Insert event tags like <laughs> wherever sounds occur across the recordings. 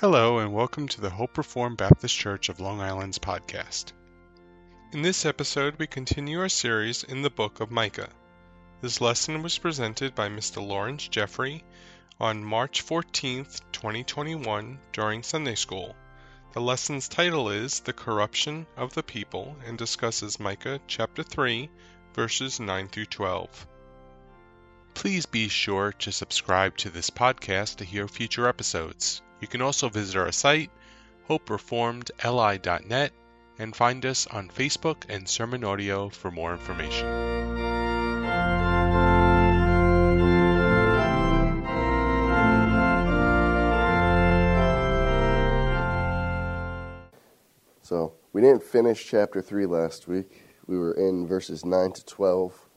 Hello, and welcome to the Hope Reformed Baptist Church of Long Island's podcast. In this episode, we continue our series in the book of Micah. This lesson was presented by Mr. Lawrence Jeffrey on March 14th, 2021, during Sunday School. The lesson's title is The Corruption of the People and discusses Micah chapter 3, verses 9 through 12. Please be sure to subscribe to this podcast to hear future episodes. You can also visit our site, hopereformedli.net, and find us on Facebook and Sermon Audio for more information. So, we didn't finish chapter 3 last week. We were in verses 9 to 12,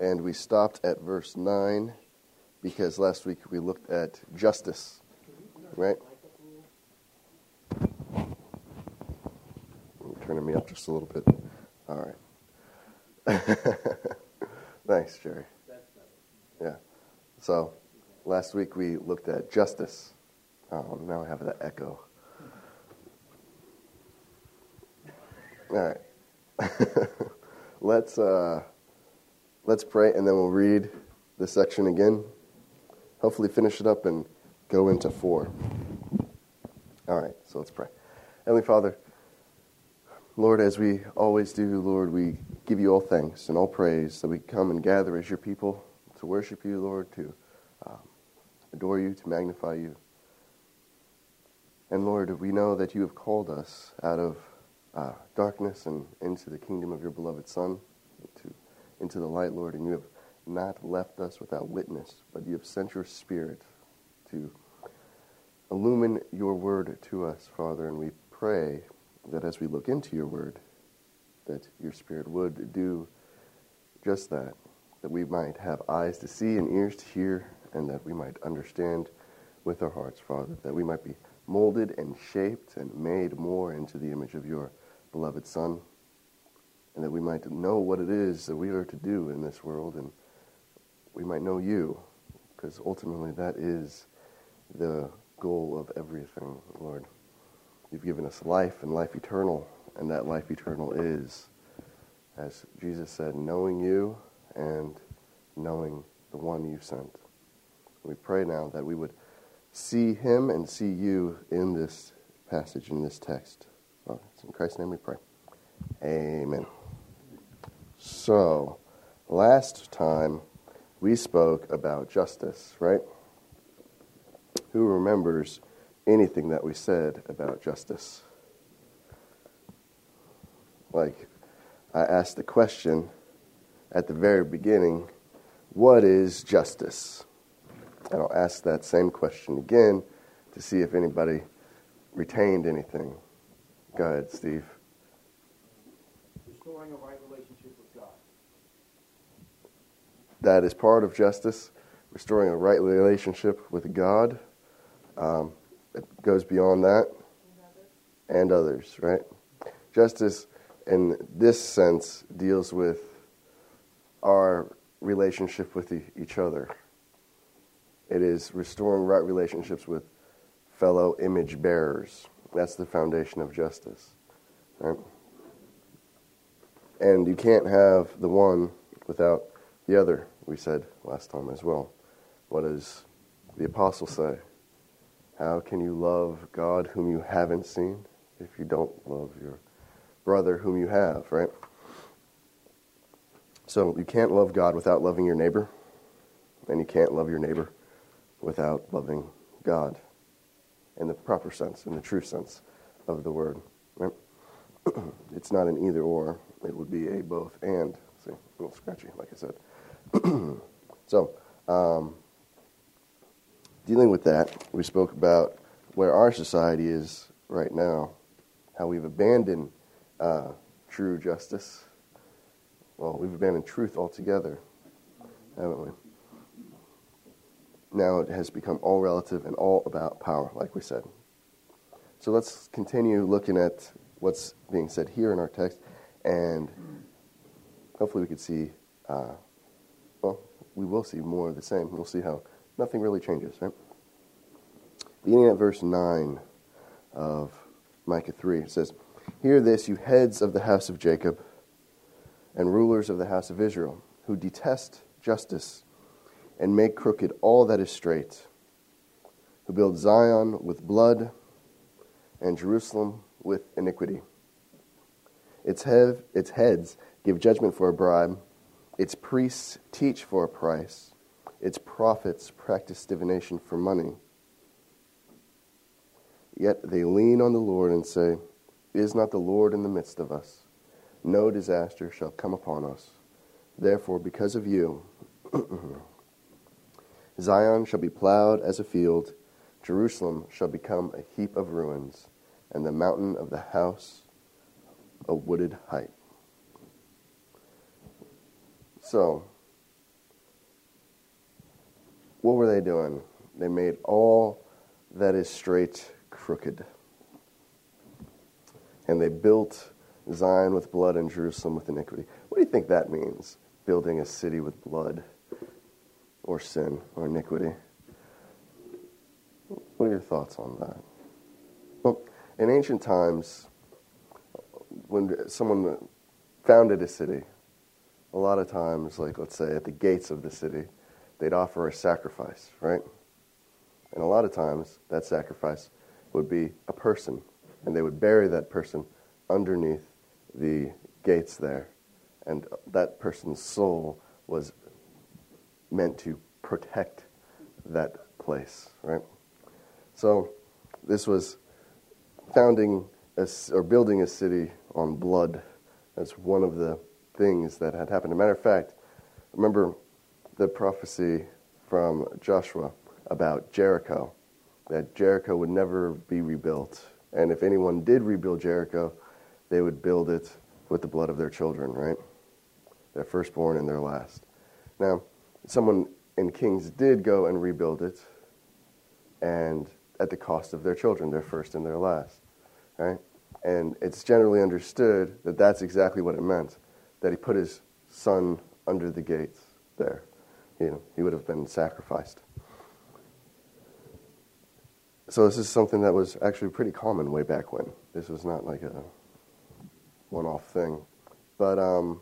and we stopped at verse 9 because last week we looked at justice. Right? Turning me up just a little bit. All right. <laughs> Thanks, Jerry. Yeah. So, last week we looked at justice. Oh, now I have that echo. All right. <laughs> let's uh, let's pray, and then we'll read the section again. Hopefully, finish it up and go into four. All right, so let's pray. Heavenly Father, Lord, as we always do, Lord, we give you all thanks and all praise that we come and gather as your people to worship you, Lord, to um, adore you, to magnify you. And Lord, we know that you have called us out of uh, darkness and into the kingdom of your beloved Son, into, into the light, Lord, and you have not left us without witness, but you have sent your Spirit to illumine your word to us, Father, and we pray that as we look into your word, that your Spirit would do just that, that we might have eyes to see and ears to hear, and that we might understand with our hearts, Father, that we might be molded and shaped and made more into the image of your beloved Son, and that we might know what it is that we are to do in this world, and we might know you, because ultimately that is the goal of everything, Lord. You've given us life and life eternal, and that life eternal is, as Jesus said, knowing you and knowing the one you sent. We pray now that we would see him and see you in this passage, in this text. Well, it's in Christ's name we pray. Amen. So, last time we spoke about justice, right? Who remembers anything that we said about justice? Like, I asked the question at the very beginning what is justice? And I'll ask that same question again to see if anybody retained anything. Go ahead, Steve. Restoring a right relationship with God. That is part of justice, restoring a right relationship with God. Um, it goes beyond that and others, right? Justice, in this sense, deals with our relationship with e- each other. It is restoring right relationships with fellow image bearers. That's the foundation of justice. Right? And you can't have the one without the other, we said last time as well. What does the apostle say? How can you love God whom you haven't seen if you don't love your brother whom you have, right? So you can't love God without loving your neighbor, and you can't love your neighbor without loving God in the proper sense, in the true sense of the word. Right? <clears throat> it's not an either or, it would be a both and. See, a little scratchy, like I said. <clears throat> so, um, dealing with that, we spoke about where our society is right now, how we've abandoned uh, true justice. Well, we've abandoned truth altogether, haven't we? Now it has become all relative and all about power, like we said. So let's continue looking at what's being said here in our text, and hopefully we could see, uh, well, we will see more of the same. We'll see how nothing really changes, right? Beginning at verse 9, of Micah 3. It says, Hear this, you heads of the house of Jacob and rulers of the house of Israel, who detest justice and make crooked all that is straight, who build Zion with blood and Jerusalem with iniquity. Its, hev- its heads give judgment for a bribe, its priests teach for a price, its prophets practice divination for money. Yet they lean on the Lord and say, Is not the Lord in the midst of us? No disaster shall come upon us. Therefore, because of you, <clears throat> Zion shall be plowed as a field, Jerusalem shall become a heap of ruins, and the mountain of the house a wooded height. So, what were they doing? They made all that is straight crooked. And they built Zion with blood and Jerusalem with iniquity. What do you think that means? Building a city with blood or sin or iniquity. What are your thoughts on that? Well, in ancient times, when someone founded a city, a lot of times, like let's say at the gates of the city, they'd offer a sacrifice, right? And a lot of times, that sacrifice would be a person, and they would bury that person underneath the gates there. And that person's soul was meant to protect that place, right? So this was founding a, or building a city on blood. That's one of the things that had happened. As a matter of fact, remember the prophecy from Joshua about Jericho, that Jericho would never be rebuilt. And if anyone did rebuild Jericho, they would build it with the blood of their children, right? Their firstborn and their last. Now, someone in Kings did go and rebuild it, and at the cost of their children, their first and their last, right? And it's generally understood that that's exactly what it meant, that he put his son under the gates there. You know, he would have been sacrificed. So this is something that was actually pretty common way back when. This was not like a one-off thing, but um,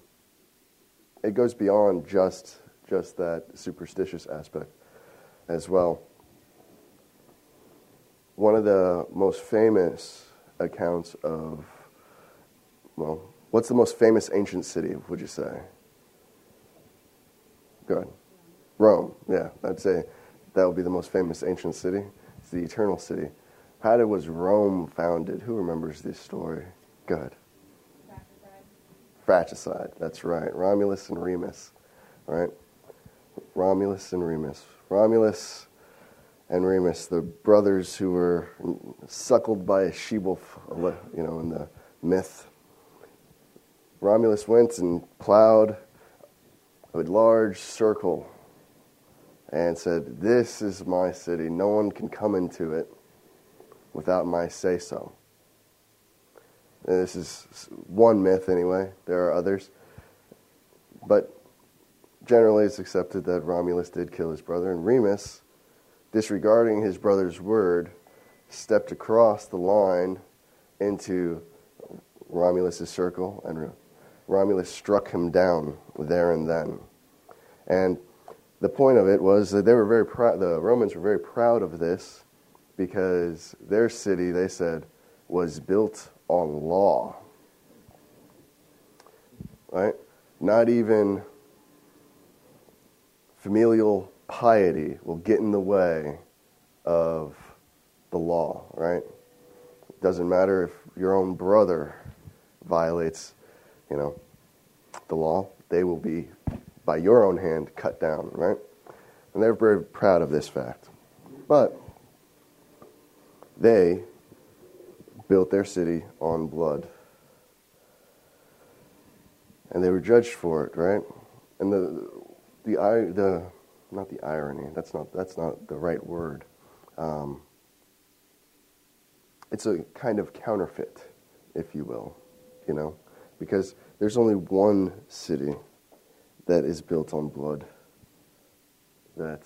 it goes beyond just just that superstitious aspect as well. One of the most famous accounts of well, what's the most famous ancient city? Would you say? Good. Rome. Yeah, I'd say that would be the most famous ancient city. It's the eternal city. How did was Rome founded? Who remembers this story? Good. Fratricide. That's right. Romulus and Remus. Right. Romulus and Remus. Romulus and Remus, the brothers who were suckled by a she wolf, you know, in the myth. Romulus went and plowed a large circle and said, This is my city. No one can come into it without my say so. This is one myth, anyway. There are others. But generally, it's accepted that Romulus did kill his brother, and Remus, disregarding his brother's word, stepped across the line into Romulus's circle, and Romulus struck him down there and then. And the point of it was that they were very proud, the Romans were very proud of this because their city, they said, was built on law. Right? Not even familial piety will get in the way of the law, right? It doesn't matter if your own brother violates, you know, the law, they will be by your own hand cut down, right? And they're very proud of this fact. But they built their city on blood. And they were judged for it, right? And the the the not the irony. That's not that's not the right word. Um, it's a kind of counterfeit, if you will, you know, because there's only one city that is built on blood that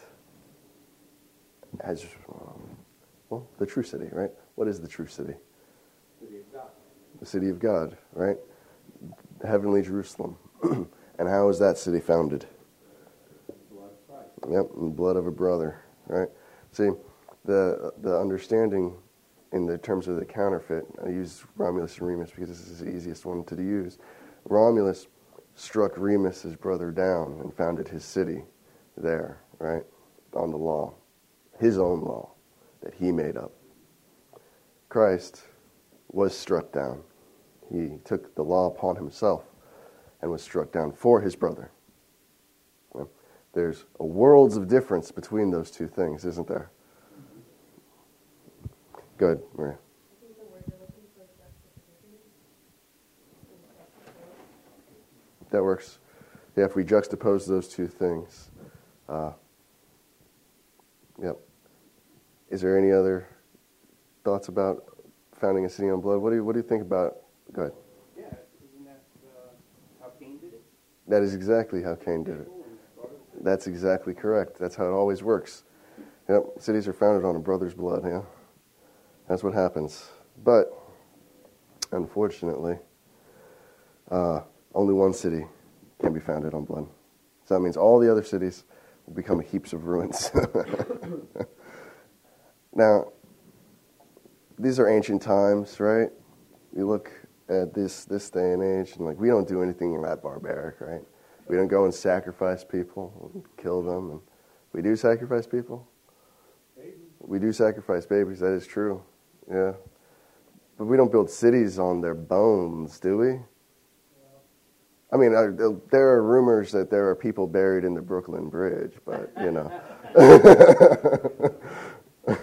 has um, well the true city, right? What is the true city? City of God. The city of God, right? Heavenly Jerusalem. <clears throat> and how is that city founded? Blood of Christ. Yep, in the blood of a brother, right? See, the the understanding in the terms of the counterfeit, I use Romulus and Remus because this is the easiest one to use. Romulus struck Remus, his brother down and founded his city there, right? On the law, his own law that he made up. Christ was struck down. He took the law upon himself and was struck down for his brother. There's a worlds of difference between those two things, isn't there? Good, Maria. That works. Yeah, if we juxtapose those two things. Uh, yep. Is there any other thoughts about founding a city on blood? What do you, what do you think about? Go ahead. Yeah, isn't that uh, how Cain did it? That is exactly how Cain did it. That's exactly correct. That's how it always works. Yep, cities are founded on a brother's blood, yeah. That's what happens. But, unfortunately, uh, only one city can be founded on blood. So that means all the other cities will become heaps of ruins. <laughs> now, these are ancient times, right? You look at this this day and age, and like we don't do anything that barbaric, right? We don't go and sacrifice people, and kill them, and we do sacrifice people. We do sacrifice babies. That is true. Yeah, but we don't build cities on their bones, do we? I mean, uh, there are rumors that there are people buried in the Brooklyn Bridge, but you know. <laughs>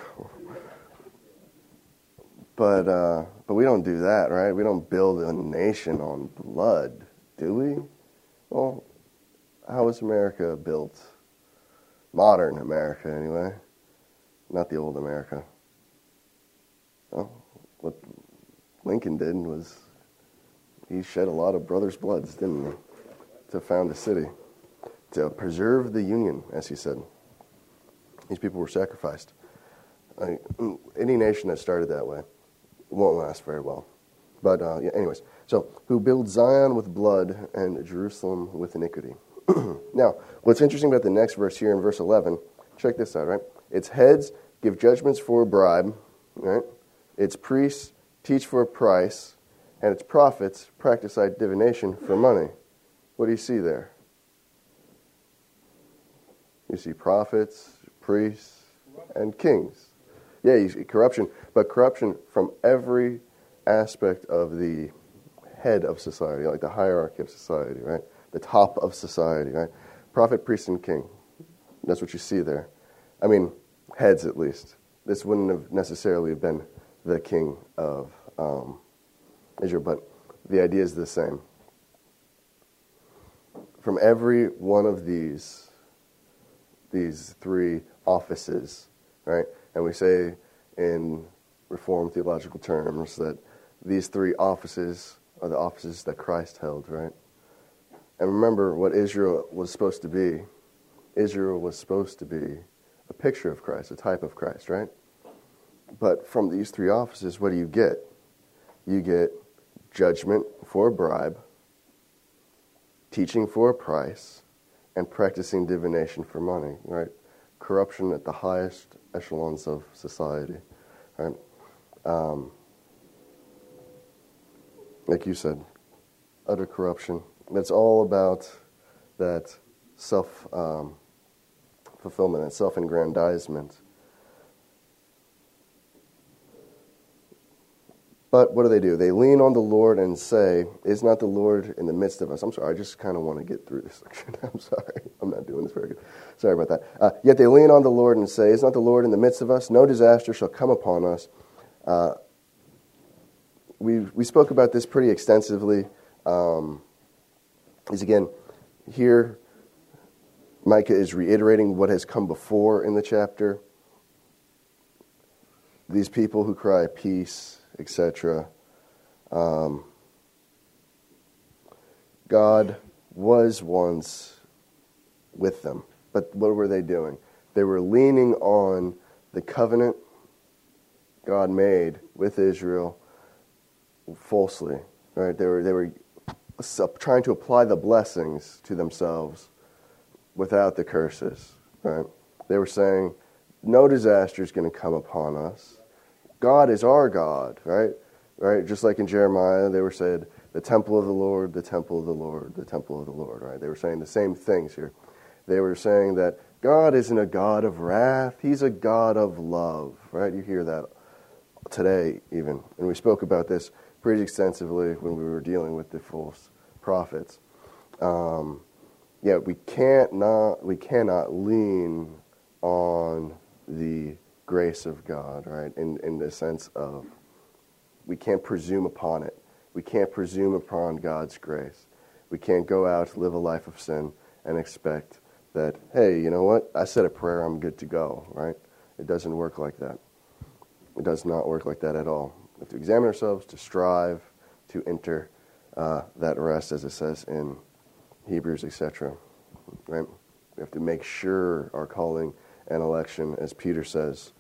but uh, but we don't do that, right? We don't build a nation on blood, do we? Well, how was America built? Modern America, anyway, not the old America. Well, what Lincoln did was he shed a lot of brothers' bloods, didn't he, to found a city, to preserve the Union, as he said. These people were sacrificed. I, any nation that started that way won't last very well. But, uh, yeah, anyways, so who build Zion with blood and Jerusalem with iniquity. <clears throat> now, what's interesting about the next verse here in verse 11, check this out, right? Its heads give judgments for a bribe, right? Its priests teach for a price, and its prophets practice divination for money. What do you see there? You see prophets, priests, and kings. Yeah, you see corruption, but corruption from every aspect of the head of society, like the hierarchy of society, right? The top of society, right? Prophet, priest, and king. That's what you see there. I mean, heads at least. This wouldn't have necessarily been the king of um, Israel, but the idea is the same. From every one of these, these three offices, right? And we say in Reformed theological terms that these three offices are the offices that Christ held, right? And remember what Israel was supposed to be. Israel was supposed to be a picture of Christ, a type of Christ, right? But from these three offices, what do you get? You get judgment for a bribe, teaching for a price, and practicing divination for money, right? Corruption at the highest echelons of society, right? Um, like you said, utter corruption. It's all about that self um, fulfillment and self aggrandizement. But what do they do? They lean on the Lord and say, Is not the Lord in the midst of us? I'm sorry, I just kind of want to get through this section. <laughs> I'm sorry. I'm not doing this very good. Sorry about that. Uh, Yet they lean on the Lord and say, Is not the Lord in the midst of us? No disaster shall come upon us. Uh, we, we spoke about this pretty extensively. Um, is again, here, Micah is reiterating what has come before in the chapter. These people who cry peace etc. Um, God was once with them, but what were they doing? They were leaning on the covenant God made with Israel falsely. Right? They were they were trying to apply the blessings to themselves without the curses. Right? They were saying, "No disaster is going to come upon us. God is our God." Right? Right? Just like in Jeremiah, they were said, "The temple of the Lord, the temple of the Lord, the temple of the Lord." Right? They were saying the same things here. They were saying that God isn't a God of wrath; He's a God of love. Right? You hear that today, even, and we spoke about this pretty extensively when we were dealing with the false prophets. Um, yeah, we can't not we cannot lean on the grace of God, right? In in the sense of we can't presume upon it. We can't presume upon God's grace. We can't go out live a life of sin and expect that hey, you know what? I said a prayer, I'm good to go, right? It doesn't work like that. It does not work like that at all. We have to examine ourselves, to strive to enter uh, that rest, as it says in Hebrews, etc. Right? We have to make sure our calling and election, as Peter says,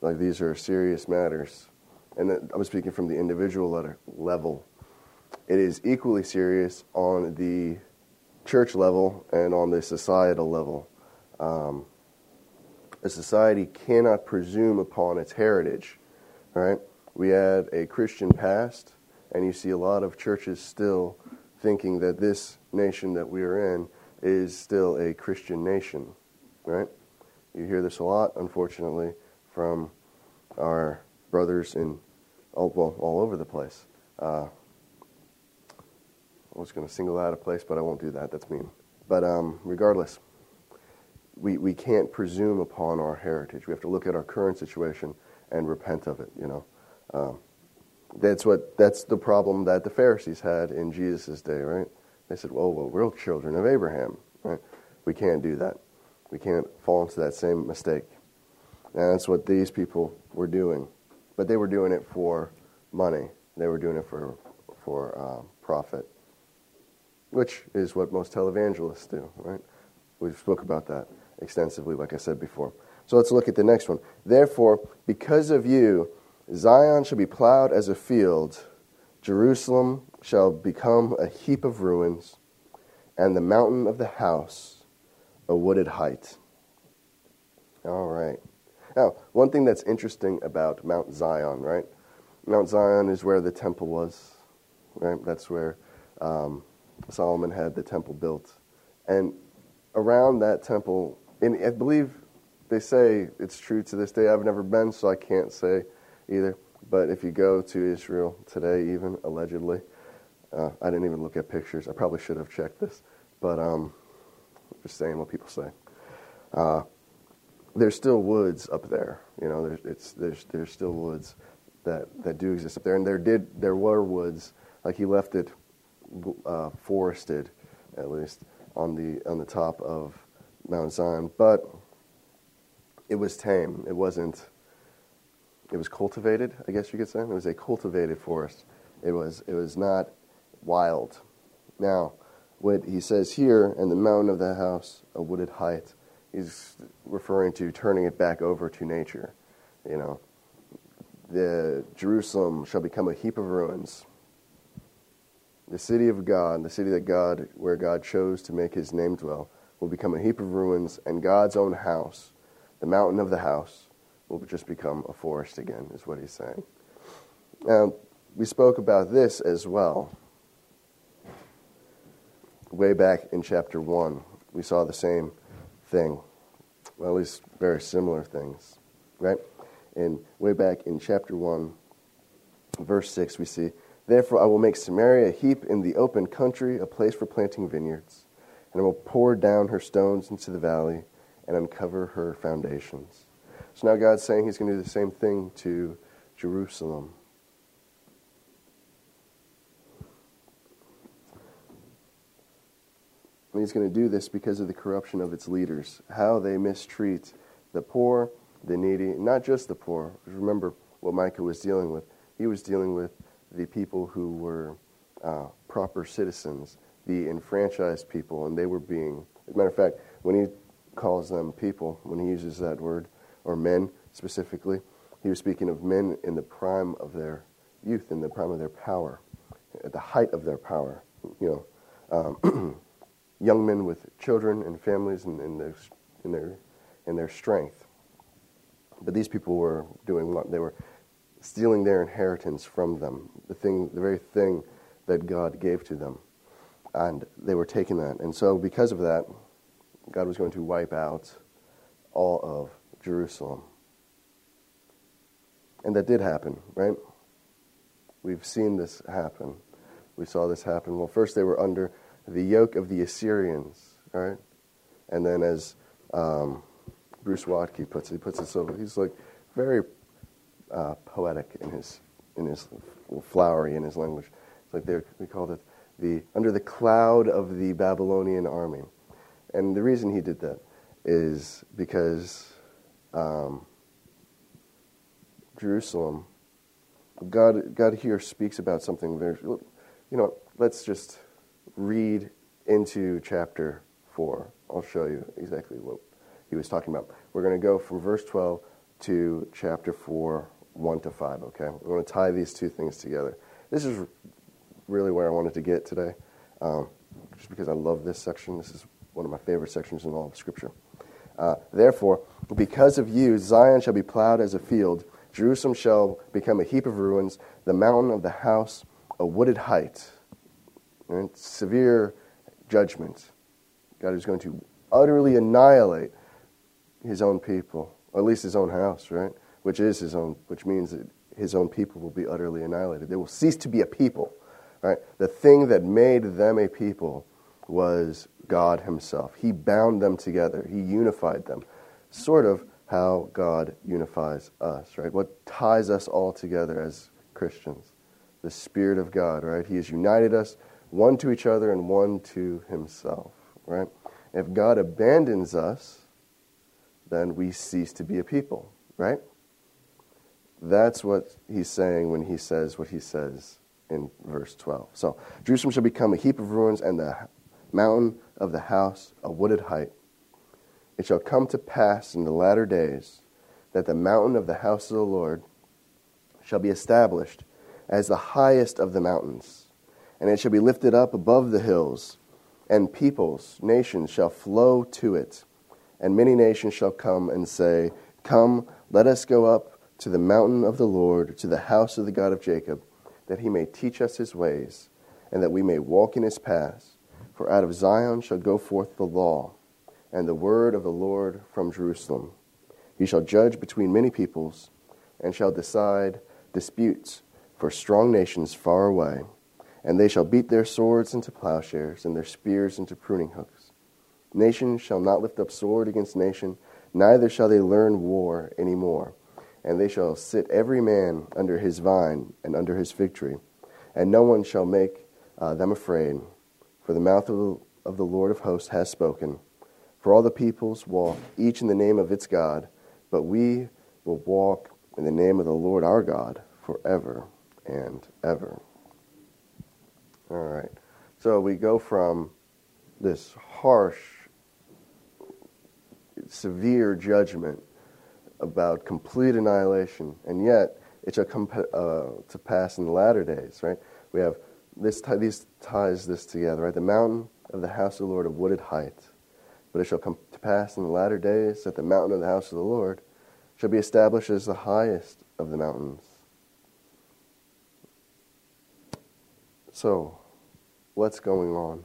like these are serious matters. And I'm speaking from the individual letter, level. It is equally serious on the church level and on the societal level. Um, a society cannot presume upon its heritage, right? We had a Christian past, and you see a lot of churches still thinking that this nation that we are in is still a Christian nation, right? You hear this a lot, unfortunately, from our brothers in, oh, well, all over the place. Uh, I was going to single out a place, but I won't do that. That's mean. But um, regardless, we, we can't presume upon our heritage. We have to look at our current situation and repent of it, you know. Um, that's what that's the problem that the Pharisees had in Jesus' day, right? They said, "Well, well, we're children of Abraham, right? We can't do that. We can't fall into that same mistake." And that's what these people were doing, but they were doing it for money. They were doing it for for uh, profit, which is what most televangelists do, right? We've spoke about that extensively, like I said before. So let's look at the next one. Therefore, because of you Zion shall be plowed as a field, Jerusalem shall become a heap of ruins, and the mountain of the house a wooded height. All right. Now, one thing that's interesting about Mount Zion, right? Mount Zion is where the temple was, right? That's where um, Solomon had the temple built. And around that temple, and I believe they say it's true to this day. I've never been, so I can't say either. But if you go to Israel today, even allegedly, uh, I didn't even look at pictures. I probably should have checked this, but um, just saying what people say. Uh, there's still woods up there. You know, there's, it's, there's, there's still woods that, that do exist up there, and there did there were woods. Like he left it uh, forested, at least on the on the top of Mount Zion, but it was tame. It wasn't it was cultivated, I guess you could say. It was a cultivated forest. It was it was not wild. Now, what he says here, and the mountain of the house, a wooded height, he's referring to turning it back over to nature. You know, the Jerusalem shall become a heap of ruins. The city of God, the city that God, where God chose to make His name dwell, will become a heap of ruins, and God's own house, the mountain of the house, will just become a forest again, is what he's saying. Now, we spoke about this as well. Way back in chapter 1, we saw the same thing. Well, at least very similar things, right? And way back in chapter 1, verse 6, we see, Therefore I will make Samaria a heap in the open country, a place for planting vineyards, and I will pour down her stones into the valley and uncover her foundations. So now God's saying He's going to do the same thing to Jerusalem. And He's going to do this because of the corruption of its leaders, how they mistreat the poor, the needy, not just the poor. Remember what Micah was dealing with. He was dealing with the people who were uh, proper citizens, the enfranchised people, and they were being, as a matter of fact, when he calls them people, when he uses that word, or men specifically, He was speaking of men in the prime of their youth, in the prime of their power, at the height of their power. You know, um, <clears throat> young men with children and families and in their, in their, in their strength. But these people were doing what? They were stealing their inheritance from them, the thing, the very thing that God gave to them. And they were taking that. And so, because of that, God was going to wipe out all of Jerusalem. And that did happen, right? We've seen this happen. We saw this happen. Well, first they were under the yoke of the Assyrians, right? And then, as um, Bruce Waltke puts it, he puts it so he's like very uh, poetic in his in his flowery in his language. It's like they we called it the under the cloud of the Babylonian army, and the reason he did that is because um, Jerusalem, God God here speaks about something very. You know, let's just read into chapter four. I'll show you exactly what he was talking about. We're going to go from verse 12 to chapter 4, 1 to 5, okay? We're going to tie these two things together. This is really where I wanted to get today, um, just because I love this section. This is one of my favorite sections in all of Scripture. Uh, Therefore, because of you, Zion shall be plowed as a field, Jerusalem shall become a heap of ruins, the mountain of the house a wooded height. Right? Severe judgment. God is going to utterly annihilate his own people, or at least his own house, right? Which is his own, which means that his own people will be utterly annihilated. They will cease to be a people, right? The thing that made them a people was God himself. He bound them together. He unified them. Sort of how God unifies us, right? What ties us all together as Christians? The Spirit of God, right? He has united us one to each other and one to himself, right? If God abandons us, then we cease to be a people, right? That's what he's saying when he says what he says in verse 12. So, Jerusalem shall become a heap of ruins, and the mountain of the house a wooded height. It shall come to pass in the latter days that the mountain of the house of the Lord shall be established as the highest of the mountains, and it shall be lifted up above the hills, and peoples, nations shall flow to it. And many nations shall come and say, Come, let us go up to the mountain of the Lord, to the house of the God of Jacob, that he may teach us his ways, and that we may walk in his paths. For out of Zion shall go forth the law, and the word of the Lord from Jerusalem. He shall judge between many peoples, and shall decide disputes for strong nations far away. And they shall beat their swords into plowshares, and their spears into pruning hooks. Nation shall not lift up sword against nation, neither shall they learn war any more. And they shall sit every man under his vine and under his fig tree, and no one shall make uh, them afraid. For the mouth of of the Lord of hosts has spoken. For all the peoples walk, each in the name of its God, but we will walk in the name of the Lord our God forever and ever. All right. So we go from this harsh severe judgment about complete annihilation, and yet it shall come uh, to pass in the latter days, right? We have this t- these ties this together, right? The mountain of the house of the Lord of wooded height, but it shall come to pass in the latter days that the mountain of the house of the Lord shall be established as the highest of the mountains. So, what's going on?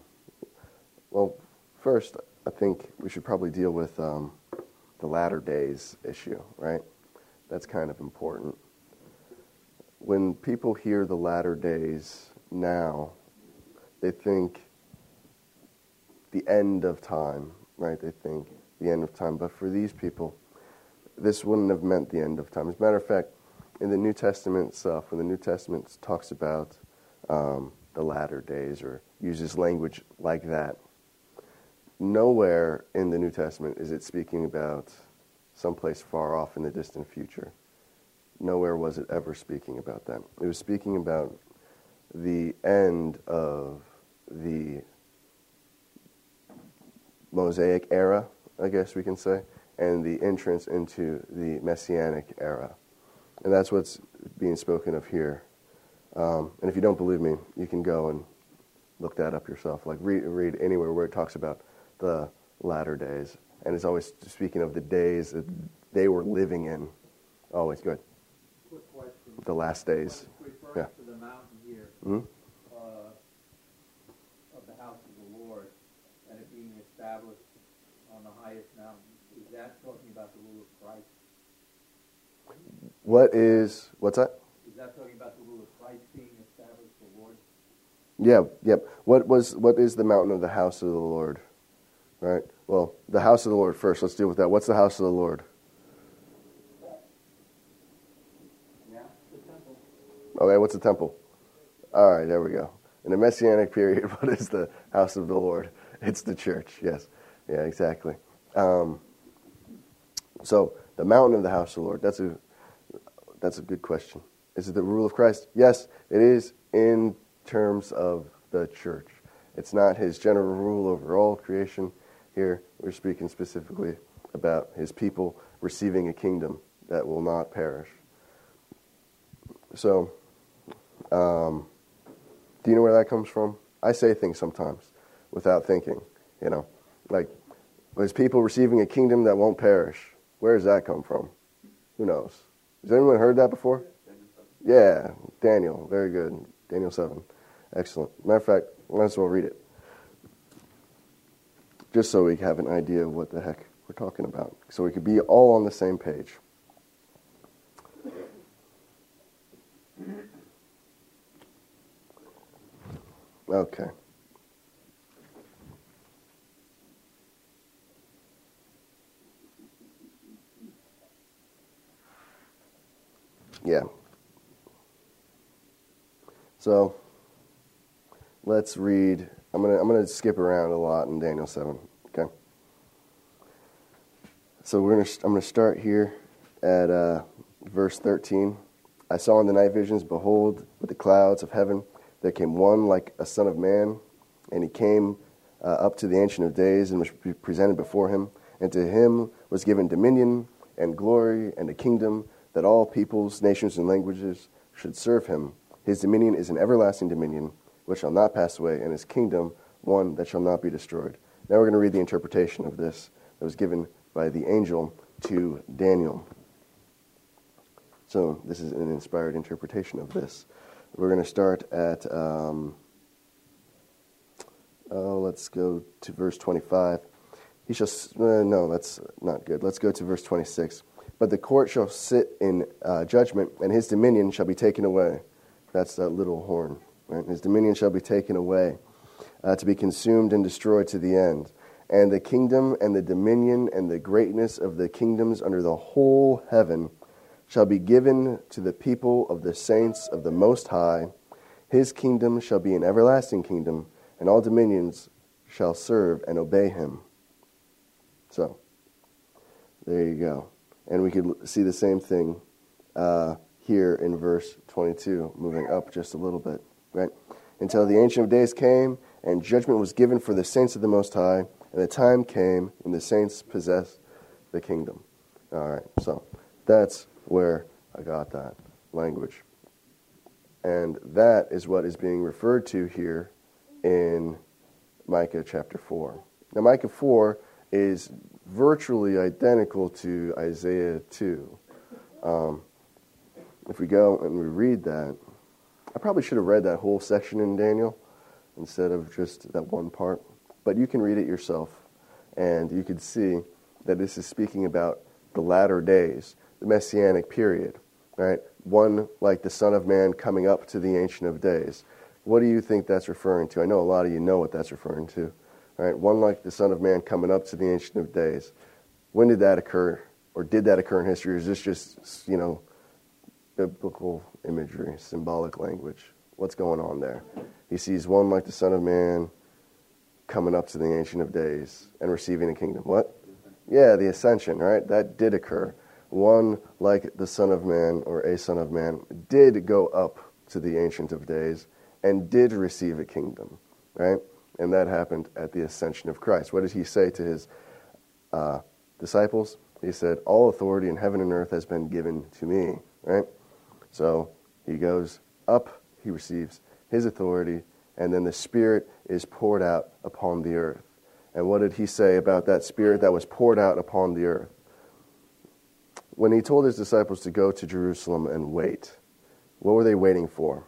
Well, first, I think we should probably deal with um, the latter days issue, right? That's kind of important. When people hear the latter days now, they think the end of time, right? They think the end of time. But for these people, this wouldn't have meant the end of time. As a matter of fact, in the New Testament itself, when the New Testament talks about um, the latter days or uses language like that, nowhere in the New Testament is it speaking about someplace far off in the distant future. Nowhere was it ever speaking about that. It was speaking about the end of the Mosaic era, I guess we can say, and the entrance into the Messianic era. And that's what's being spoken of here. Um, and if you don't believe me, you can go and look that up yourself. Like read, read anywhere where it talks about the latter days. And it's always speaking of the days that they were living in. Always good. Quick question. The last days. Yeah. to the mountain here, hmm uh, of the house of the Lord, and it being established on the highest mountain, is that talking about the rule of Christ? What is, what's that talking about the rule of Christ being established, the Lord? Yeah, yep. What was what is the mountain of the house of the Lord? Right? Well, the house of the Lord first. Let's deal with that. What's the house of the Lord? Yeah, the. Okay, what's the temple? All right, there we go. In the messianic period, <laughs> what is the house of the Lord? It's the church. Yes. Yeah, exactly. Um, so, the mountain of the house of the Lord. That's a that's a good question. Is it the rule of Christ? Yes, it is in terms of the church. It's not his general rule over all creation. Here, we're speaking specifically about his people receiving a kingdom that will not perish. So, um, do you know where that comes from? I say things sometimes without thinking, you know. Like, there's people receiving a kingdom that won't perish. Where does that come from? Who knows? Has anyone heard that before? Yeah, Daniel. Very good. Daniel 7. Excellent. Matter of fact, might as well read it. Just so we have an idea of what the heck we're talking about. So we could be all on the same page. Okay. Yeah. So let's read. I'm gonna I'm gonna skip around a lot in Daniel seven. Okay. So we're gonna I'm gonna start here at uh, verse 13. I saw in the night visions, behold, with the clouds of heaven, there came one like a son of man, and he came uh, up to the Ancient of Days and was presented before him. And to him was given dominion and glory and a kingdom that all peoples, nations, and languages should serve him. His dominion is an everlasting dominion which shall not pass away, and his kingdom one that shall not be destroyed. Now we're going to read the interpretation of this that was given by the angel to Daniel. So this is an inspired interpretation of this. We're going to start at, um, oh, let's go to verse 25. He shall, uh, no, that's not good. Let's go to verse 26. But the court shall sit in uh, judgment, and his dominion shall be taken away. That's that little horn. Right? His dominion shall be taken away, uh, to be consumed and destroyed to the end. And the kingdom and the dominion and the greatness of the kingdoms under the whole heaven shall be given to the people of the saints of the Most High. His kingdom shall be an everlasting kingdom, and all dominions shall serve and obey him. So, there you go. And we could see the same thing uh, here in verse 22, moving up just a little bit, right? Until the Ancient of Days came, and judgment was given for the saints of the Most High, and the time came when the saints possessed the kingdom. All right, so that's where I got that language. And that is what is being referred to here in Micah chapter 4. Now, Micah 4 is virtually identical to Isaiah 2. Um, if we go and we read that, I probably should have read that whole section in Daniel instead of just that one part. But you can read it yourself, and you can see that this is speaking about the latter days, the messianic period, right? One like the Son of Man coming up to the Ancient of Days. What do you think that's referring to? I know a lot of you know what that's referring to. Right? One like the Son of Man coming up to the Ancient of Days. When did that occur? Or did that occur in history? Or is this just, you know, biblical imagery, symbolic language? What's going on there? He sees one like the Son of Man coming up to the Ancient of Days and receiving a kingdom. What? Yeah, the ascension, right? That did occur. One like the Son of Man or a Son of Man did go up to the Ancient of Days and did receive a kingdom, right? And that happened at the ascension of Christ. What did he say to his uh, disciples? He said, All authority in heaven and earth has been given to me. right? So he goes up, he receives his authority, and then the Spirit is poured out upon the earth. And what did he say about that Spirit that was poured out upon the earth? When he told his disciples to go to Jerusalem and wait, what were they waiting for?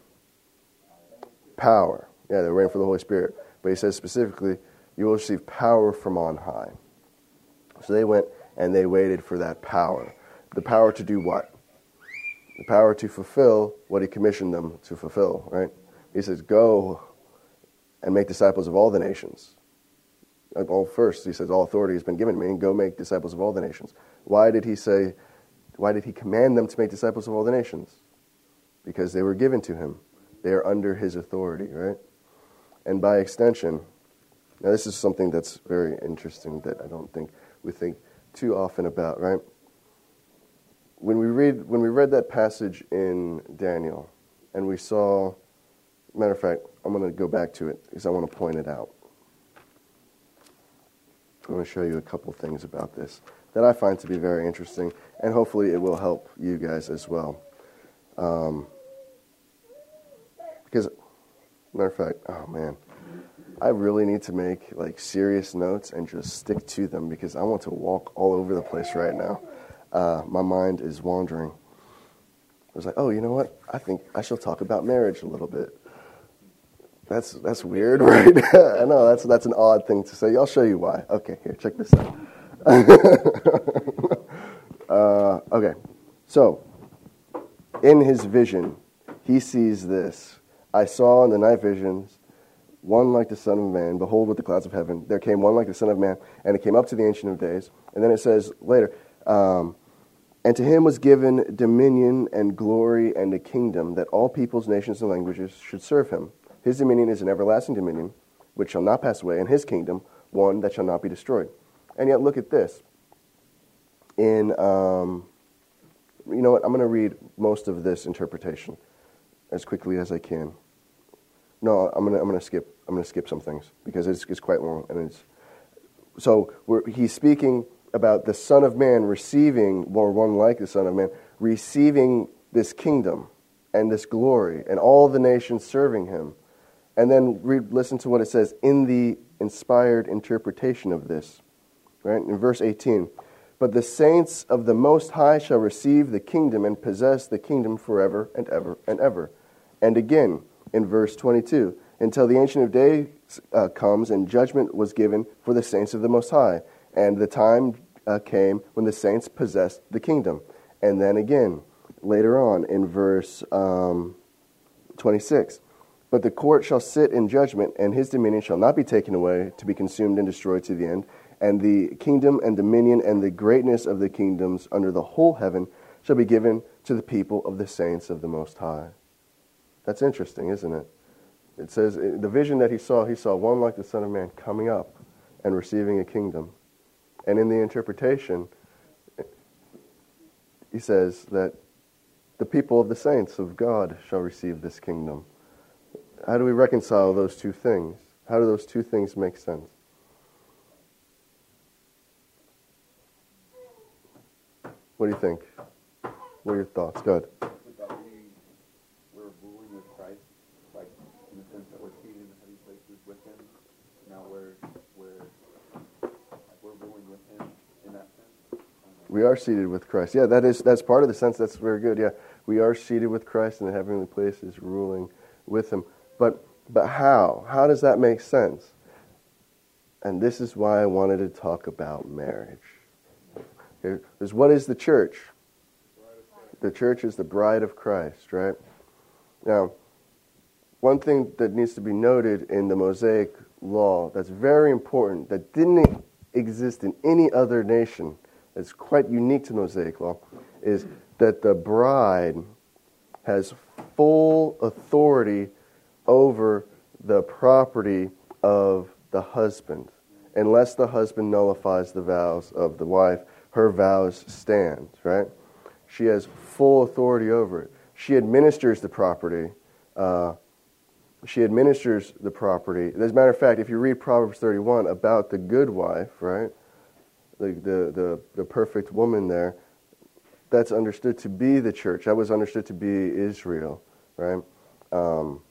Power. Yeah, they were waiting for the Holy Spirit. But he says specifically, you will receive power from on high. So they went and they waited for that power. The power to do what? The power to fulfill what he commissioned them to fulfill, right? He says, Go and make disciples of all the nations. Well, first, he says, All authority has been given to me, and go make disciples of all the nations. Why did he say, why did he command them to make disciples of all the nations? Because they were given to him. They are under his authority, right? And by extension, now this is something that's very interesting that I don't think we think too often about, right? When we read when we read that passage in Daniel, and we saw, matter of fact, I'm going to go back to it because I want to point it out. I want to show you a couple things about this that I find to be very interesting, and hopefully it will help you guys as well. Um, because, matter of fact, oh man, I really need to make like serious notes and just stick to them because I want to walk all over the place right now. Uh, my mind is wandering. I was like, oh, you know what? I think I shall talk about marriage a little bit. That's that's weird, <laughs> right? I know that's that's an odd thing to say. I'll show you why. Okay, here, check this out. <laughs> uh, okay, so in his vision, he sees this. I saw in the night visions one like the Son of Man. Behold, with the clouds of heaven, there came one like the Son of Man, and it came up to the Ancient of Days. And then it says later, um, and to him was given dominion and glory and a kingdom that all peoples, nations, and languages should serve him. His dominion is an everlasting dominion, which shall not pass away, and his kingdom one that shall not be destroyed. And yet, look at this. In, um, you know what? I'm going to read most of this interpretation as quickly as I can. No, I'm going to I'm to skip I'm going to skip some things because it's, it's quite long and it's so he's speaking about the Son of Man receiving, or one like the Son of Man, receiving this kingdom and this glory and all the nations serving him. And then read, listen to what it says in the inspired interpretation of this. Right? In verse 18. But the saints of the Most High shall receive the kingdom and possess the kingdom forever and ever and ever. And again, in verse 22, until the Ancient of Days uh, comes and judgment was given for the saints of the Most High. And the time uh, came when the saints possessed the kingdom. And then again, later on in verse um, 26, but the court shall sit in judgment, and his dominion shall not be taken away to be consumed and destroyed to the end. And the kingdom and dominion and the greatness of the kingdoms under the whole heaven shall be given to the people of the saints of the Most High. That's interesting, isn't it? It says the vision that he saw, he saw one like the Son of Man coming up and receiving a kingdom. And in the interpretation, he says that the people of the saints of God shall receive this kingdom. How do we reconcile those two things? How do those two things make sense? What do you think? What are your thoughts? Good that be we're ruling with Christ, like in the sense that we're seated in the heavy places with Him? Now we're we're like we're ruling with Him in that sense. We are seated with Christ. Yeah, that is that's part of the sense. That's very good. Yeah, we are seated with Christ in the heavenly places, ruling with Him. But, but how? How does that make sense? And this is why I wanted to talk about marriage. Because what is the church? The church is the bride of Christ, right? Now, one thing that needs to be noted in the Mosaic law that's very important, that didn't exist in any other nation, that's quite unique to Mosaic law, is that the bride has full authority over the property of the husband. Unless the husband nullifies the vows of the wife, her vows stand, right? She has full authority over it. She administers the property. Uh, she administers the property. As a matter of fact, if you read Proverbs 31 about the good wife, right, the, the, the, the perfect woman there, that's understood to be the church. That was understood to be Israel, right? Um,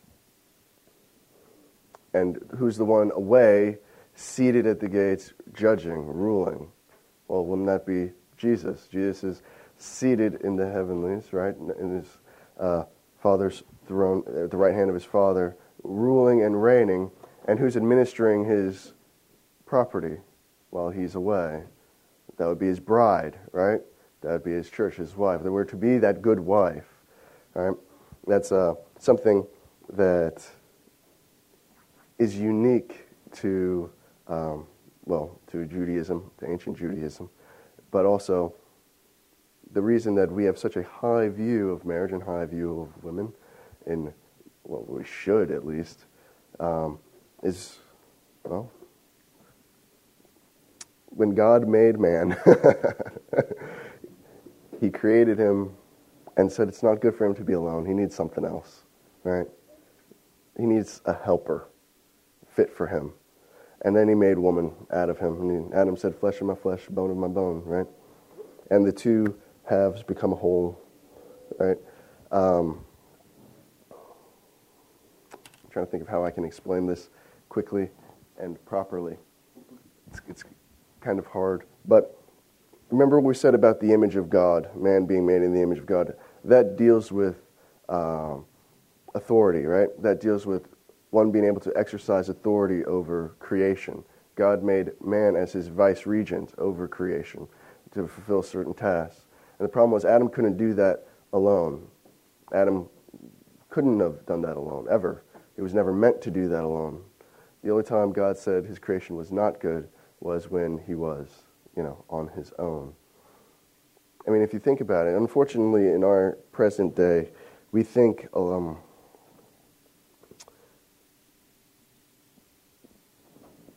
and who's the one away, seated at the gates, judging, ruling? Well, wouldn't that be Jesus? Jesus is seated in the heavenlies, right? In his uh, Father's throne, at the right hand of his Father, ruling and reigning, and who's administering his property while he's away? That would be his bride, right? That would be his church, his wife. That we're to be that good wife, right? That's uh, something that is unique to, um, well, to Judaism, to ancient Judaism, but also the reason that we have such a high view of marriage and high view of women, and well, we should at least, um, is well, when God made man, <laughs> He created him and said it's not good for him to be alone. He needs something else, right? He needs a helper fit for him. And then he made woman out of him. And Adam said, Flesh of my flesh, bone of my bone, right? And the two halves become a whole, right? Um, I'm trying to think of how I can explain this quickly and properly. It's, it's kind of hard. But remember what we said about the image of God, man being made in the image of God. That deals with um, authority, right? That deals with one being able to exercise authority over creation. God made man as his vice regent over creation to fulfill certain tasks. And the problem was Adam couldn't do that alone. Adam couldn't have done that alone, ever. He was never meant to do that alone. The only time God said his creation was not good was when he was, you know, on his own. I mean, if you think about it, unfortunately, in our present day, we think um,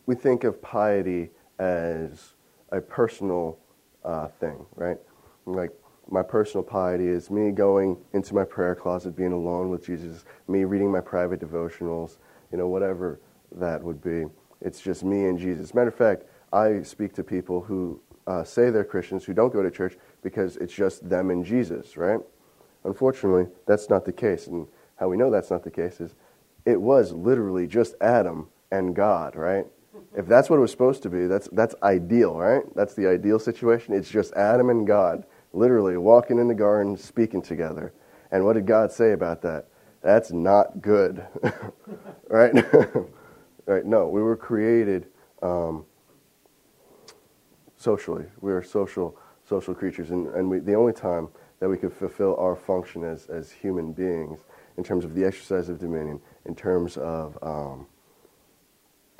we think of piety as a personal uh, thing, right? Like my personal piety is me going into my prayer closet, being alone with Jesus, me reading my private devotionals, you know, whatever that would be. It's just me and Jesus. Matter of fact, I speak to people who uh, say they're Christians who don't go to church because it's just them and Jesus, right? Unfortunately, that's not the case. And how we know that's not the case is it was literally just Adam and God, right? If that's what it was supposed to be, that's, that's ideal, right? That's the ideal situation. It's just Adam and God literally walking in the garden, speaking together. And what did God say about that? That's not good, <laughs> right? <laughs> right? No, we were created um, socially. We are social social creatures, and, and we, the only time that we could fulfill our function as, as human beings in terms of the exercise of dominion, in terms of, um,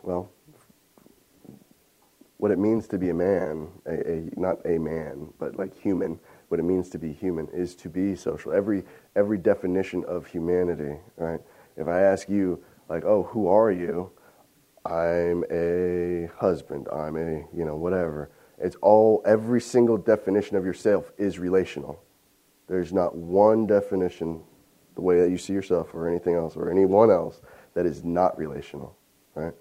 well, what it means to be a man, a, a, not a man, but like human, what it means to be human is to be social. Every, every definition of humanity, right? If I ask you, like, oh, who are you? I'm a husband. I'm a, you know, whatever. It's all, every single definition of yourself is relational. There's not one definition, the way that you see yourself or anything else or anyone else, that is not relational, right?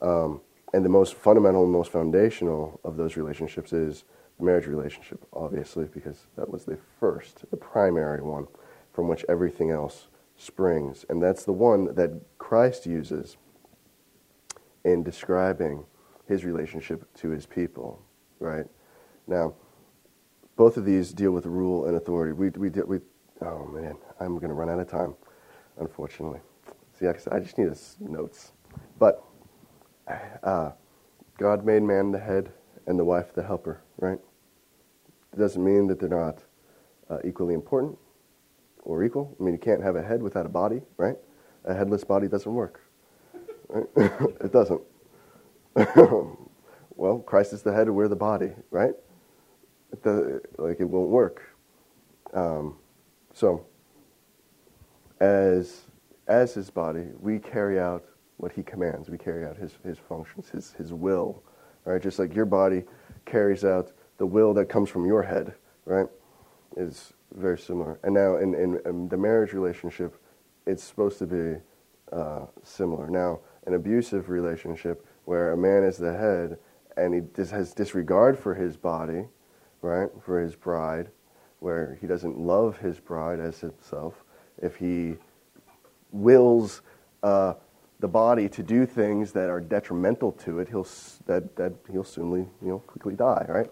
Um, and the most fundamental and most foundational of those relationships is the marriage relationship, obviously, because that was the first, the primary one from which everything else springs. And that's the one that Christ uses in describing his relationship to his people right? Now, both of these deal with rule and authority. We, we, we, oh man, I'm going to run out of time, unfortunately. See, I I just need notes. But uh, God made man the head and the wife the helper, right? It doesn't mean that they're not uh, equally important or equal. I mean, you can't have a head without a body, right? A headless body doesn't work. Right? <laughs> it doesn't. <laughs> Well, Christ is the head and we're the body, right? The, like it won't work. Um, so, as as his body, we carry out what he commands. We carry out his his functions, his his will, right? Just like your body carries out the will that comes from your head, right? Is very similar. And now in, in, in the marriage relationship, it's supposed to be uh, similar. Now, an abusive relationship where a man is the head and he has disregard for his body, right, for his bride, where he doesn't love his bride as himself, if he wills uh, the body to do things that are detrimental to it, he'll that that he'll soonly you know quickly die. Right?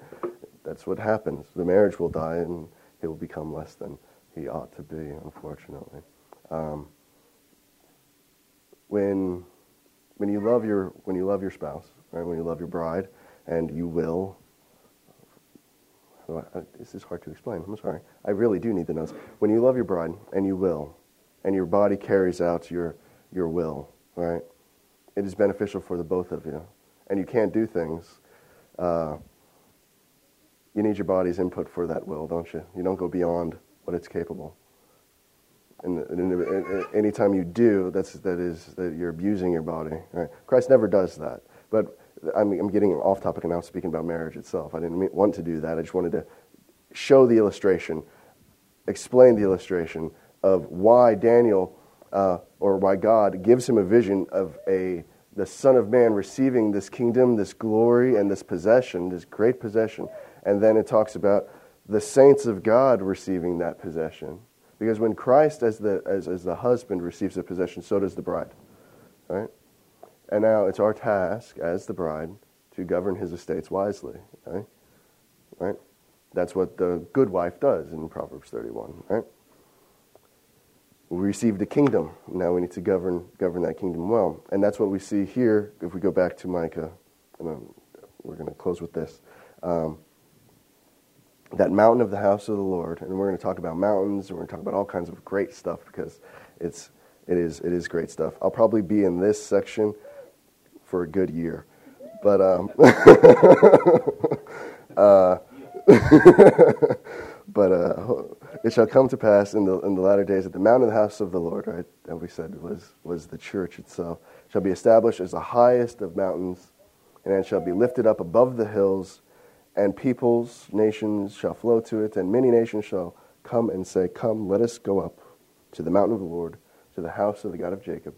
That's what happens. The marriage will die, and he will become less than he ought to be. Unfortunately, um, when when you love your when you love your spouse, right? When you love your bride, and you will. This is hard to explain. I'm sorry. I really do need the notes. When you love your bride, and you will, and your body carries out your your will, right? It is beneficial for the both of you, and you can't do things. Uh, you need your body's input for that will, don't you? You don't go beyond what it's capable. And, and, and- anytime you do, that's that is that you're abusing your body. Right? Christ never does that. But I'm, I'm getting off topic and now speaking about marriage itself. I didn't want to do that. I just wanted to show the illustration, explain the illustration of why Daniel uh, or why God gives him a vision of a the Son of Man receiving this kingdom, this glory, and this possession, this great possession. And then it talks about the saints of God receiving that possession. Because when Christ, as the, as, as the husband, receives the possession, so does the bride. Right? And now it's our task as the bride to govern his estates wisely. Right? Right? That's what the good wife does in Proverbs 31. Right? We received a kingdom. Now we need to govern, govern that kingdom well. And that's what we see here if we go back to Micah. And we're going to close with this. Um, that mountain of the house of the Lord, and we're going to talk about mountains, and we're going to talk about all kinds of great stuff because it's it is it is great stuff. I'll probably be in this section for a good year, but um, <laughs> uh, <laughs> but uh, it shall come to pass in the in the latter days that the mountain of the house of the Lord, right, that we said was was the church itself, shall be established as the highest of mountains, and it shall be lifted up above the hills and peoples, nations shall flow to it, and many nations shall come and say, Come, let us go up to the mountain of the Lord, to the house of the God of Jacob,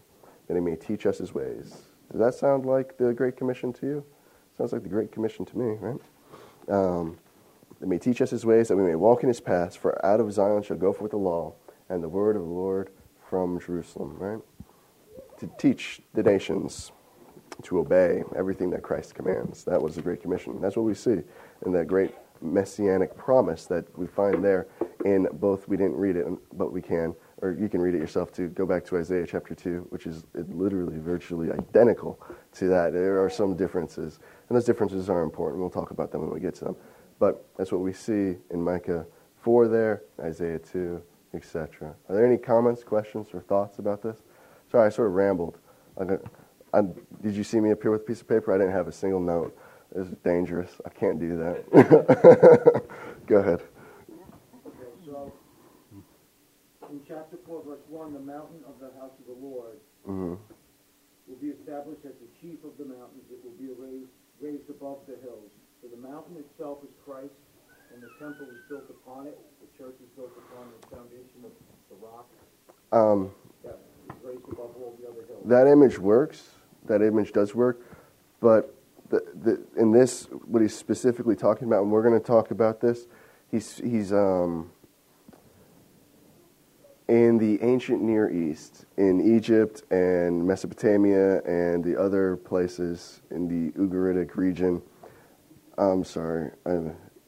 that he may teach us his ways. Does that sound like the Great Commission to you? Sounds like the Great Commission to me, right? Um, that may teach us his ways, that we may walk in his paths, for out of Zion shall go forth the law, and the word of the Lord from Jerusalem, right? To teach the nations to obey everything that Christ commands. That was the Great Commission. That's what we see in that great messianic promise that we find there in both, we didn't read it, but we can, or you can read it yourself too. Go back to Isaiah chapter 2, which is literally virtually identical to that. There are some differences, and those differences are important. We'll talk about them when we get to them. But that's what we see in Micah 4 there, Isaiah 2, etc. Are there any comments, questions, or thoughts about this? Sorry, I sort of rambled. I got- I, did you see me here with a piece of paper? I didn't have a single note. It's dangerous. I can't do that. <laughs> Go ahead. Okay, so in chapter four, verse one, the mountain of the house of the Lord hmm will be established as the chief of the mountains. It will be raised, raised above the hills. So the mountain itself is Christ, and the temple is built upon it. The church is built upon the foundation of the rock Um, that is raised above all the other hills. that image works. That image does work. But the, the, in this, what he's specifically talking about, and we're going to talk about this, he's, he's um, in the ancient Near East, in Egypt and Mesopotamia and the other places in the Ugaritic region. I'm sorry, I,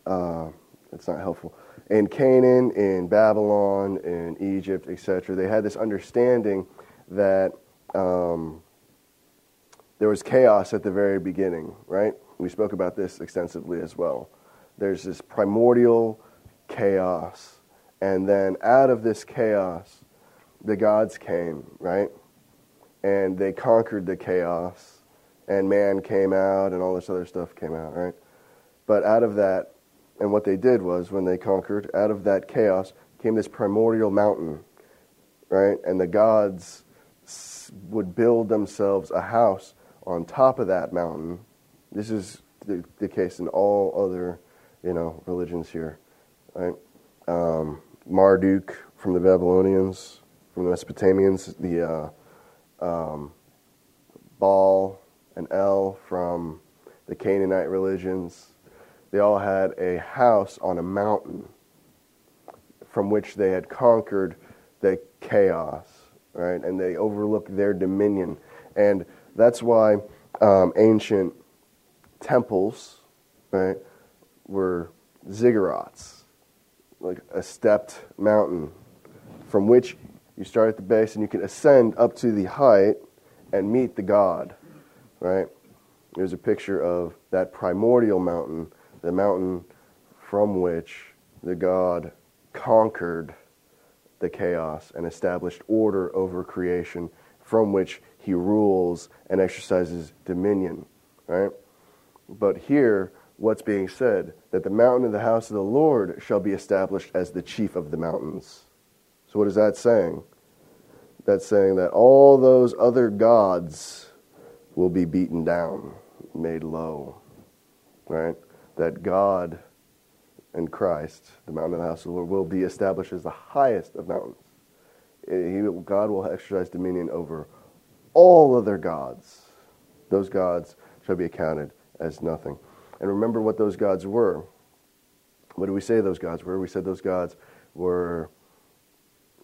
uh, it's not helpful. In Canaan, in Babylon, in Egypt, etc., they had this understanding that um, there was chaos at the very beginning, right? We spoke about this extensively as well. There's this primordial chaos. And then out of this chaos, the gods came, right? And they conquered the chaos. And man came out, and all this other stuff came out, right? But out of that, and what they did was when they conquered, out of that chaos came this primordial mountain, right? And the gods would build themselves a house on top of that mountain. This is the, the case in all other, you know, religions here, right? Um, Marduk from the Babylonians, from the Mesopotamians, the uh, um, Baal and El from the Canaanite religions. They all had a house on a mountain, from which they had conquered the chaos, right? And they overlooked their dominion. And that's why um, ancient temples, right, were ziggurats, like a stepped mountain from which you start at the base and you can ascend up to the height and meet the God, right? There's a picture of that primordial mountain, the mountain from which the God conquered the chaos and established order over creation, from which he rules and exercises dominion, right? But here, what's being said? That the mountain of the house of the Lord shall be established as the chief of the mountains. So, what is that saying? That's saying that all those other gods will be beaten down, made low, right? That God and Christ, the mountain of the house of the Lord, will be established as the highest of mountains. God will exercise dominion over all other gods. Those gods shall be accounted as nothing. And remember what those gods were. What do we say those gods were? We said those gods were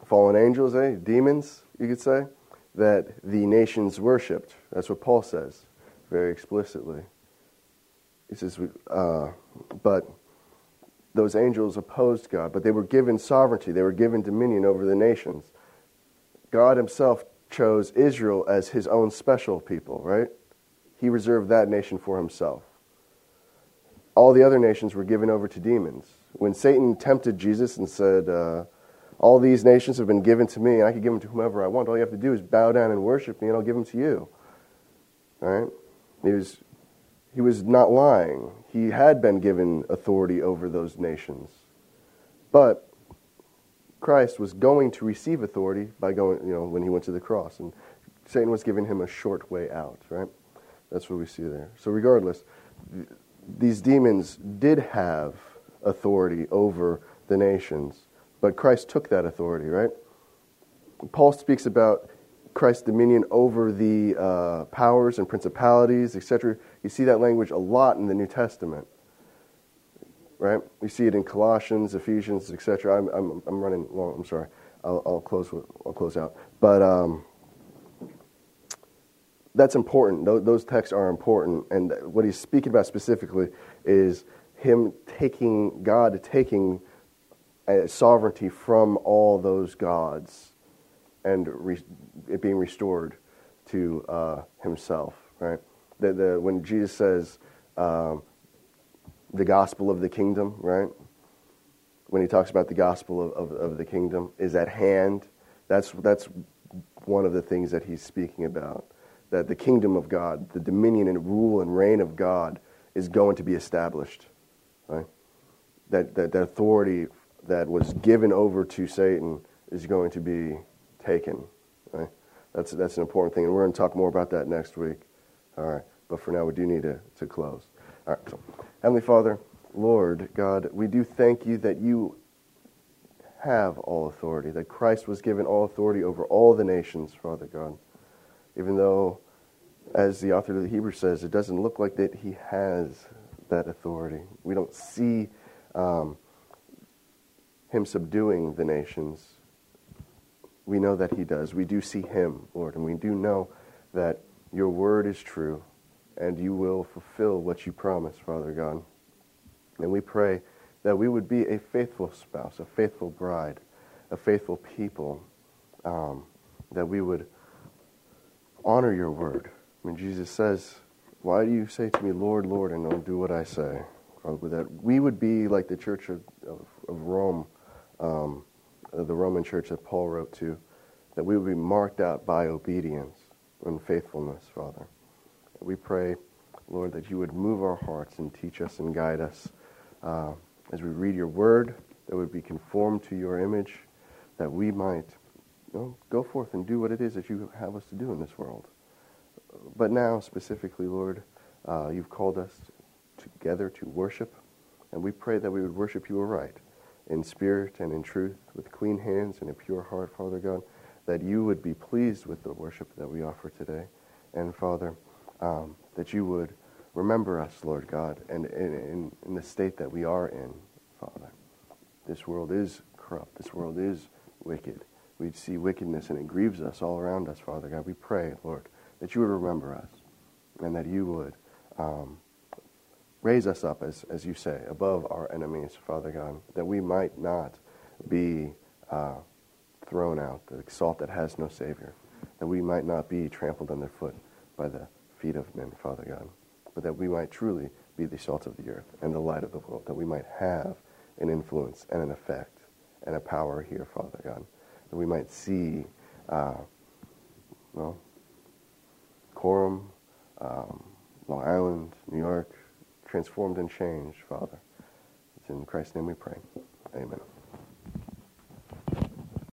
fallen angels, eh? Demons, you could say, that the nations worshipped. That's what Paul says very explicitly. He says, uh, but those angels opposed God, but they were given sovereignty, they were given dominion over the nations. God Himself chose Israel as His own special people, right? He reserved that nation for Himself. All the other nations were given over to demons. When Satan tempted Jesus and said, uh, All these nations have been given to me, and I can give them to whomever I want, all you have to do is bow down and worship me, and I'll give them to you. Right? He was he was not lying. He had been given authority over those nations. But Christ was going to receive authority by going, you know, when he went to the cross. And Satan was giving him a short way out, right? That's what we see there. So, regardless, these demons did have authority over the nations, but Christ took that authority, right? Paul speaks about Christ's dominion over the uh, powers and principalities, etc. You see that language a lot in the New Testament, right? We see it in Colossians, Ephesians, etc. I'm, I'm, I'm running long. I'm sorry. I'll, I'll close. I'll close out. But um, that's important. Those, those texts are important, and what he's speaking about specifically is him taking God taking sovereignty from all those gods and re- it being restored to uh, himself, right? The, the, when Jesus says um, the gospel of the kingdom, right? When he talks about the gospel of, of, of the kingdom is at hand, that's, that's one of the things that he's speaking about. That the kingdom of God, the dominion and rule and reign of God is going to be established, right? That, that, that authority that was given over to Satan is going to be taken. Right? That's, that's an important thing, and we're going to talk more about that next week. All right, but for now, we do need to, to close. All right, so, Heavenly Father, Lord God, we do thank you that you have all authority, that Christ was given all authority over all the nations, Father God. Even though, as the author of the Hebrews says, it doesn't look like that he has that authority. We don't see um, him subduing the nations we know that He does. We do see Him, Lord, and we do know that your word is true and you will fulfill what you promise, Father God. And we pray that we would be a faithful spouse, a faithful bride, a faithful people, um, that we would honor your word. When Jesus says, Why do you say to me, Lord, Lord, and don't do what I say? That we would be like the church of, of, of Rome. Um, the Roman church that Paul wrote to, that we would be marked out by obedience and faithfulness, Father. We pray, Lord, that you would move our hearts and teach us and guide us uh, as we read your word, that would be conformed to your image, that we might you know, go forth and do what it is that you have us to do in this world. But now, specifically, Lord, uh, you've called us together to worship, and we pray that we would worship you aright in spirit and in truth, with clean hands and a pure heart, Father God, that you would be pleased with the worship that we offer today. And Father, um, that you would remember us, Lord God, and in, the state that we are in, Father. This world is corrupt. This world is wicked. We see wickedness and it grieves us all around us, Father God. We pray, Lord, that you would remember us and that you would um, raise us up, as, as you say, above our enemies, Father God, that we might not be uh, thrown out, the salt that has no Savior, that we might not be trampled underfoot by the feet of men, Father God, but that we might truly be the salt of the earth and the light of the world, that we might have an influence and an effect and a power here, Father God, that we might see, uh, well, Coram, um, Long Island, New York, transformed and changed, Father. It's in Christ's name we pray. Amen.